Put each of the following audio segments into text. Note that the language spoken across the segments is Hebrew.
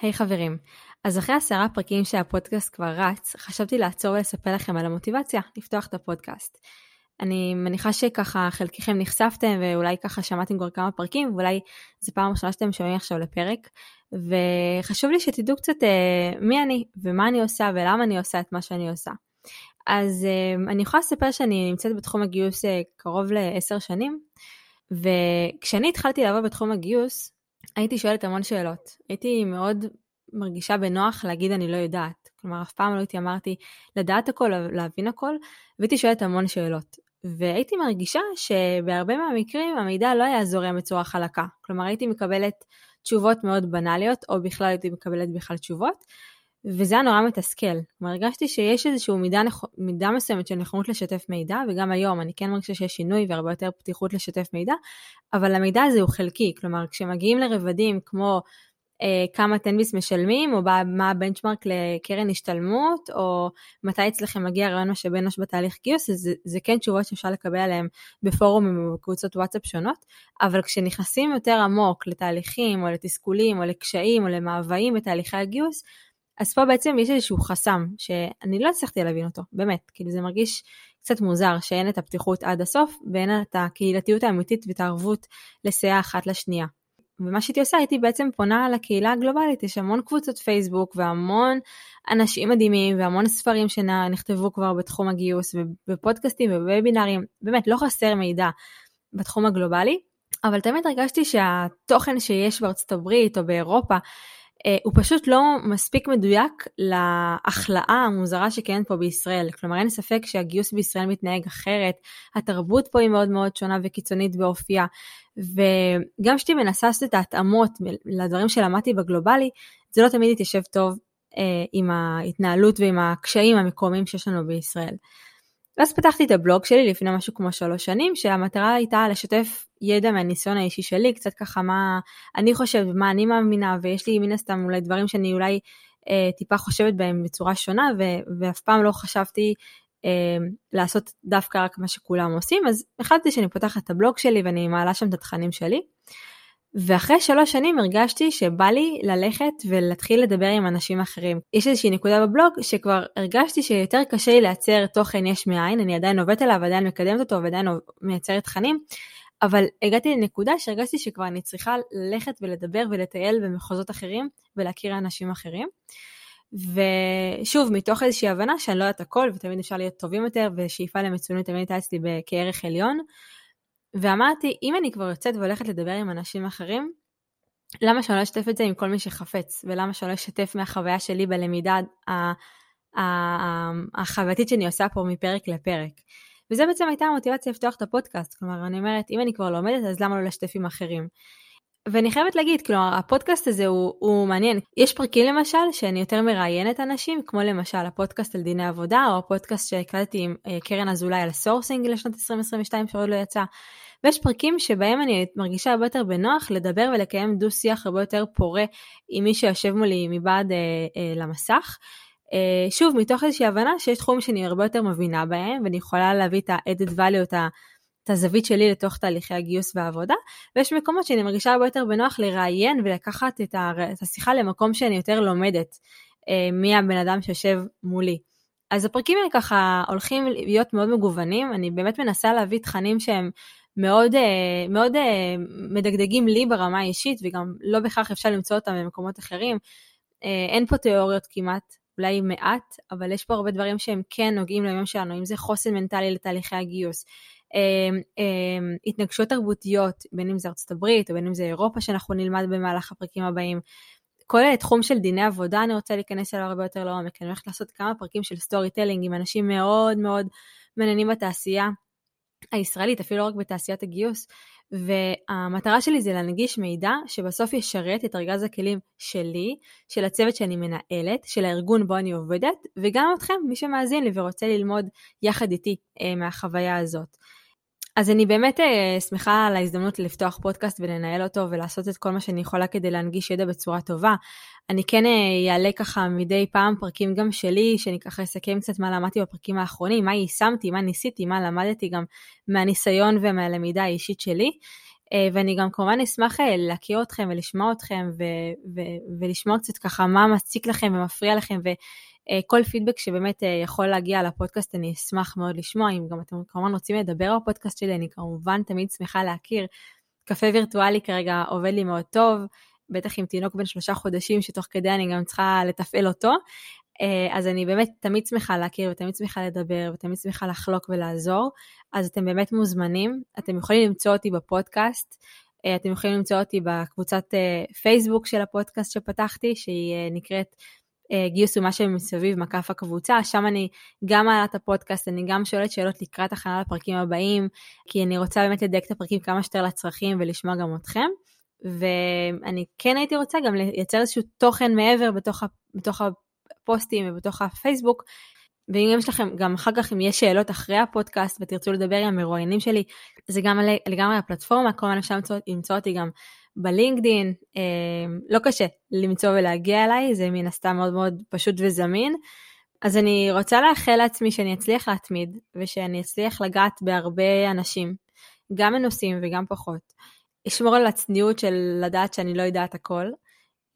היי hey, חברים, אז אחרי עשרה פרקים שהפודקאסט כבר רץ, חשבתי לעצור ולספר לכם על המוטיבציה לפתוח את הפודקאסט. אני מניחה שככה חלקכם נחשפתם ואולי ככה שמעתם כבר כמה פרקים ואולי זו פעם ראשונה שאתם שומעים עכשיו לפרק וחשוב לי שתדעו קצת אה, מי אני ומה אני עושה ולמה אני עושה את מה שאני עושה. אז אה, אני יכולה לספר שאני נמצאת בתחום הגיוס אה, קרוב לעשר שנים וכשאני התחלתי לעבוד בתחום הגיוס הייתי שואלת המון שאלות. הייתי מאוד מרגישה בנוח להגיד אני לא יודעת. כלומר, אף פעם לא הייתי אמרתי לדעת הכל, להבין הכל, והייתי שואלת המון שאלות. והייתי מרגישה שבהרבה מהמקרים המידע לא היה זורם בצורה חלקה. כלומר, הייתי מקבלת תשובות מאוד בנאליות, או בכלל הייתי מקבלת בכלל תשובות, וזה היה נורא מתסכל. כלומר, הרגשתי שיש איזושהי מידה, מידה מסוימת של נכונות לשתף מידע, וגם היום אני כן מרגישה שיש שינוי והרבה יותר פתיחות לשתף מידע, אבל המידע הזה הוא חלקי. כלומר, כשמגיעים לרבדים כמו אה, כמה תנביס משלמים, או מה הבנצ'מרק לקרן השתלמות, או מתי אצלכם מגיע רעיון משאבי אנוש בתהליך גיוס, זה, זה כן תשובות שאפשר לקבל עליהן בפורומים ובקבוצות וואטסאפ שונות, אבל כשנכנסים יותר עמוק לתהליכים, או לתסכולים, או לקשיים, או למאוויים בתהליכי הגיוס, אז פה בעצם יש איזשהו חסם שאני לא הצלחתי להבין אותו, באמת, כאילו זה מרגיש קצת מוזר שאין את הפתיחות עד הסוף ואין את הקהילתיות האמיתית ואת הערבות לסייע אחת לשנייה. ומה שהייתי עושה הייתי בעצם פונה לקהילה הגלובלית, יש המון קבוצות פייסבוק והמון אנשים מדהימים והמון ספרים שנכתבו כבר בתחום הגיוס ובפודקאסטים ובוובינארים, באמת לא חסר מידע בתחום הגלובלי, אבל תמיד הרגשתי שהתוכן שיש בארצות הברית או באירופה הוא פשוט לא מספיק מדויק להכלאה המוזרה שקיימת פה בישראל. כלומר, אין ספק שהגיוס בישראל מתנהג אחרת, התרבות פה היא מאוד מאוד שונה וקיצונית באופייה, וגם כשאתי מנסה לעשות את ההתאמות לדברים שלמדתי בגלובלי, זה לא תמיד התיישב טוב אה, עם ההתנהלות ועם הקשיים המקומיים שיש לנו בישראל. ואז פתחתי את הבלוג שלי לפני משהו כמו שלוש שנים, שהמטרה הייתה לשתף ידע מהניסיון האישי שלי, קצת ככה מה אני חושבת, מה אני מאמינה, ויש לי מן הסתם אולי דברים שאני אולי אה, טיפה חושבת בהם בצורה שונה, ו- ואף פעם לא חשבתי אה, לעשות דווקא רק מה שכולם עושים, אז החלטתי שאני פותחת את הבלוג שלי ואני מעלה שם את התכנים שלי. ואחרי שלוש שנים הרגשתי שבא לי ללכת ולהתחיל לדבר עם אנשים אחרים. יש איזושהי נקודה בבלוג שכבר הרגשתי שיותר קשה לי לייצר תוכן יש מאין, אני עדיין עובדת עליו, עדיין מקדמת אותו ועדיין מייצרת תכנים, אבל הגעתי לנקודה שהרגשתי שכבר אני צריכה ללכת ולדבר ולטייל במחוזות אחרים ולהכיר אנשים אחרים. ושוב, מתוך איזושהי הבנה שאני לא יודעת הכל ותמיד אפשר להיות טובים יותר ושאיפה למצוינות תמיד הייתה אצלי כערך עליון. ואמרתי, אם אני כבר יוצאת והולכת לדבר עם אנשים אחרים, למה שאני לא אשתף את זה עם כל מי שחפץ? ולמה שאני לא אשתף מהחוויה שלי בלמידה החווייתית שאני עושה פה מפרק לפרק? וזה בעצם הייתה המוטיבציה לפתוח את הפודקאסט. כלומר, אני אומרת, אם אני כבר לומדת, אז למה לא לשתף עם אחרים? ואני חייבת להגיד, כלומר, הפודקאסט הזה הוא, הוא מעניין. יש פרקים למשל שאני יותר מראיינת אנשים, כמו למשל הפודקאסט על דיני עבודה, או הפודקאסט שהקלטתי עם אה, קרן אזולאי על sourcing לשנת 2022 שעוד לא יצא. ויש פרקים שבהם אני מרגישה הרבה יותר בנוח לדבר ולקיים דו שיח הרבה יותר פורה עם מי שיושב מולי מבעד אה, אה, למסך. אה, שוב, מתוך איזושהי הבנה שיש תחומים שאני הרבה יותר מבינה בהם, ואני יכולה להביא את ה-added value, את, ה, הזווית שלי לתוך תהליכי הגיוס והעבודה, ויש מקומות שאני מרגישה הרבה יותר בנוח לראיין ולקחת את, את השיחה למקום שאני יותר לומדת אה, מי הבן אדם שיושב מולי. אז הפרקים האלה ככה הולכים להיות מאוד מגוונים, אני באמת מנסה להביא תכנים שהם מאוד, אה, מאוד מדגדגים לי ברמה האישית, וגם לא בהכרח אפשר למצוא אותם במקומות אחרים. אין פה תיאוריות כמעט, אולי מעט, אבל יש פה הרבה דברים שהם כן נוגעים ליום שלנו, אם זה חוסן מנטלי לתהליכי הגיוס, התנגשויות תרבותיות, בין אם זה ארצות הברית או בין אם זה אירופה שאנחנו נלמד במהלך הפרקים הבאים. כל התחום של דיני עבודה אני רוצה להיכנס אליו הרבה יותר לעומק, אני הולכת לעשות כמה פרקים של storytelling עם אנשים מאוד מאוד מעניינים בתעשייה הישראלית, אפילו לא רק בתעשיית הגיוס, והמטרה שלי זה להנגיש מידע שבסוף ישרת את ארגז הכלים שלי, של הצוות שאני מנהלת, של הארגון בו אני עובדת, וגם אתכם, מי שמאזין לי ורוצה ללמוד יחד איתי אה, מהחוויה הזאת. אז אני באמת אה, שמחה על ההזדמנות לפתוח פודקאסט ולנהל אותו ולעשות את כל מה שאני יכולה כדי להנגיש ידע בצורה טובה. אני כן אעלה אה, ככה מדי פעם פרקים גם שלי, שאני ככה אסכם קצת מה למדתי בפרקים האחרונים, מה יישמתי, מה ניסיתי, מה למדתי גם מהניסיון ומהלמידה האישית שלי. ואני גם כמובן אשמח להכיר אתכם ולשמוע אתכם ו- ו- ולשמוע קצת ככה מה מציק לכם ומפריע לכם וכל פידבק שבאמת יכול להגיע לפודקאסט אני אשמח מאוד לשמוע, אם גם אתם כמובן רוצים לדבר בפודקאסט שלי אני כמובן תמיד שמחה להכיר. קפה וירטואלי כרגע עובד לי מאוד טוב, בטח עם תינוק בן שלושה חודשים שתוך כדי אני גם צריכה לתפעל אותו. אה, אז אני באמת תמיד שמחה להכיר ותמיד שמחה לדבר ותמיד שמחה לחלוק ולעזור. אז אתם באמת מוזמנים, אתם יכולים למצוא אותי בפודקאסט, אה, אתם יכולים למצוא אותי בקבוצת אה, פייסבוק של הפודקאסט שפתחתי, שהיא נקראת גיוס ומה שמסביב מקף הקבוצה, שם אני גם מעלה את הפודקאסט, אני גם שואלת שאלות לקראת הכנה לפרקים הבאים, כי אני רוצה באמת לדייק את הפרקים כמה שיותר לצרכים ולשמוע גם אתכם. ואני כן הייתי רוצה גם לייצר איזשהו תוכן מעבר בתוך, בתוך הפוסטים ובתוך הפייסבוק. ואם יש לכם, גם אחר כך אם יש שאלות אחרי הפודקאסט ותרצו לדבר עם המרואיינים שלי, זה גם לגמרי הפלטפורמה, כמובן אפשר למצוא, למצוא אותי גם בלינקדין, אה, לא קשה למצוא ולהגיע אליי, זה מן הסתם מאוד מאוד פשוט וזמין. אז אני רוצה לאחל לעצמי שאני אצליח להתמיד, ושאני אצליח לגעת בהרבה אנשים, גם מנוסים וגם פחות. אשמור על הצניעות של לדעת שאני לא יודעת הכל,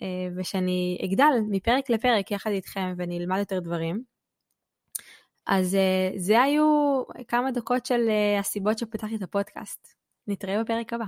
אה, ושאני אגדל מפרק לפרק יחד איתכם ואני אלמד יותר דברים. אז אה, זה היו כמה דקות של אה, הסיבות שפתחתי את הפודקאסט. נתראה בפרק הבא.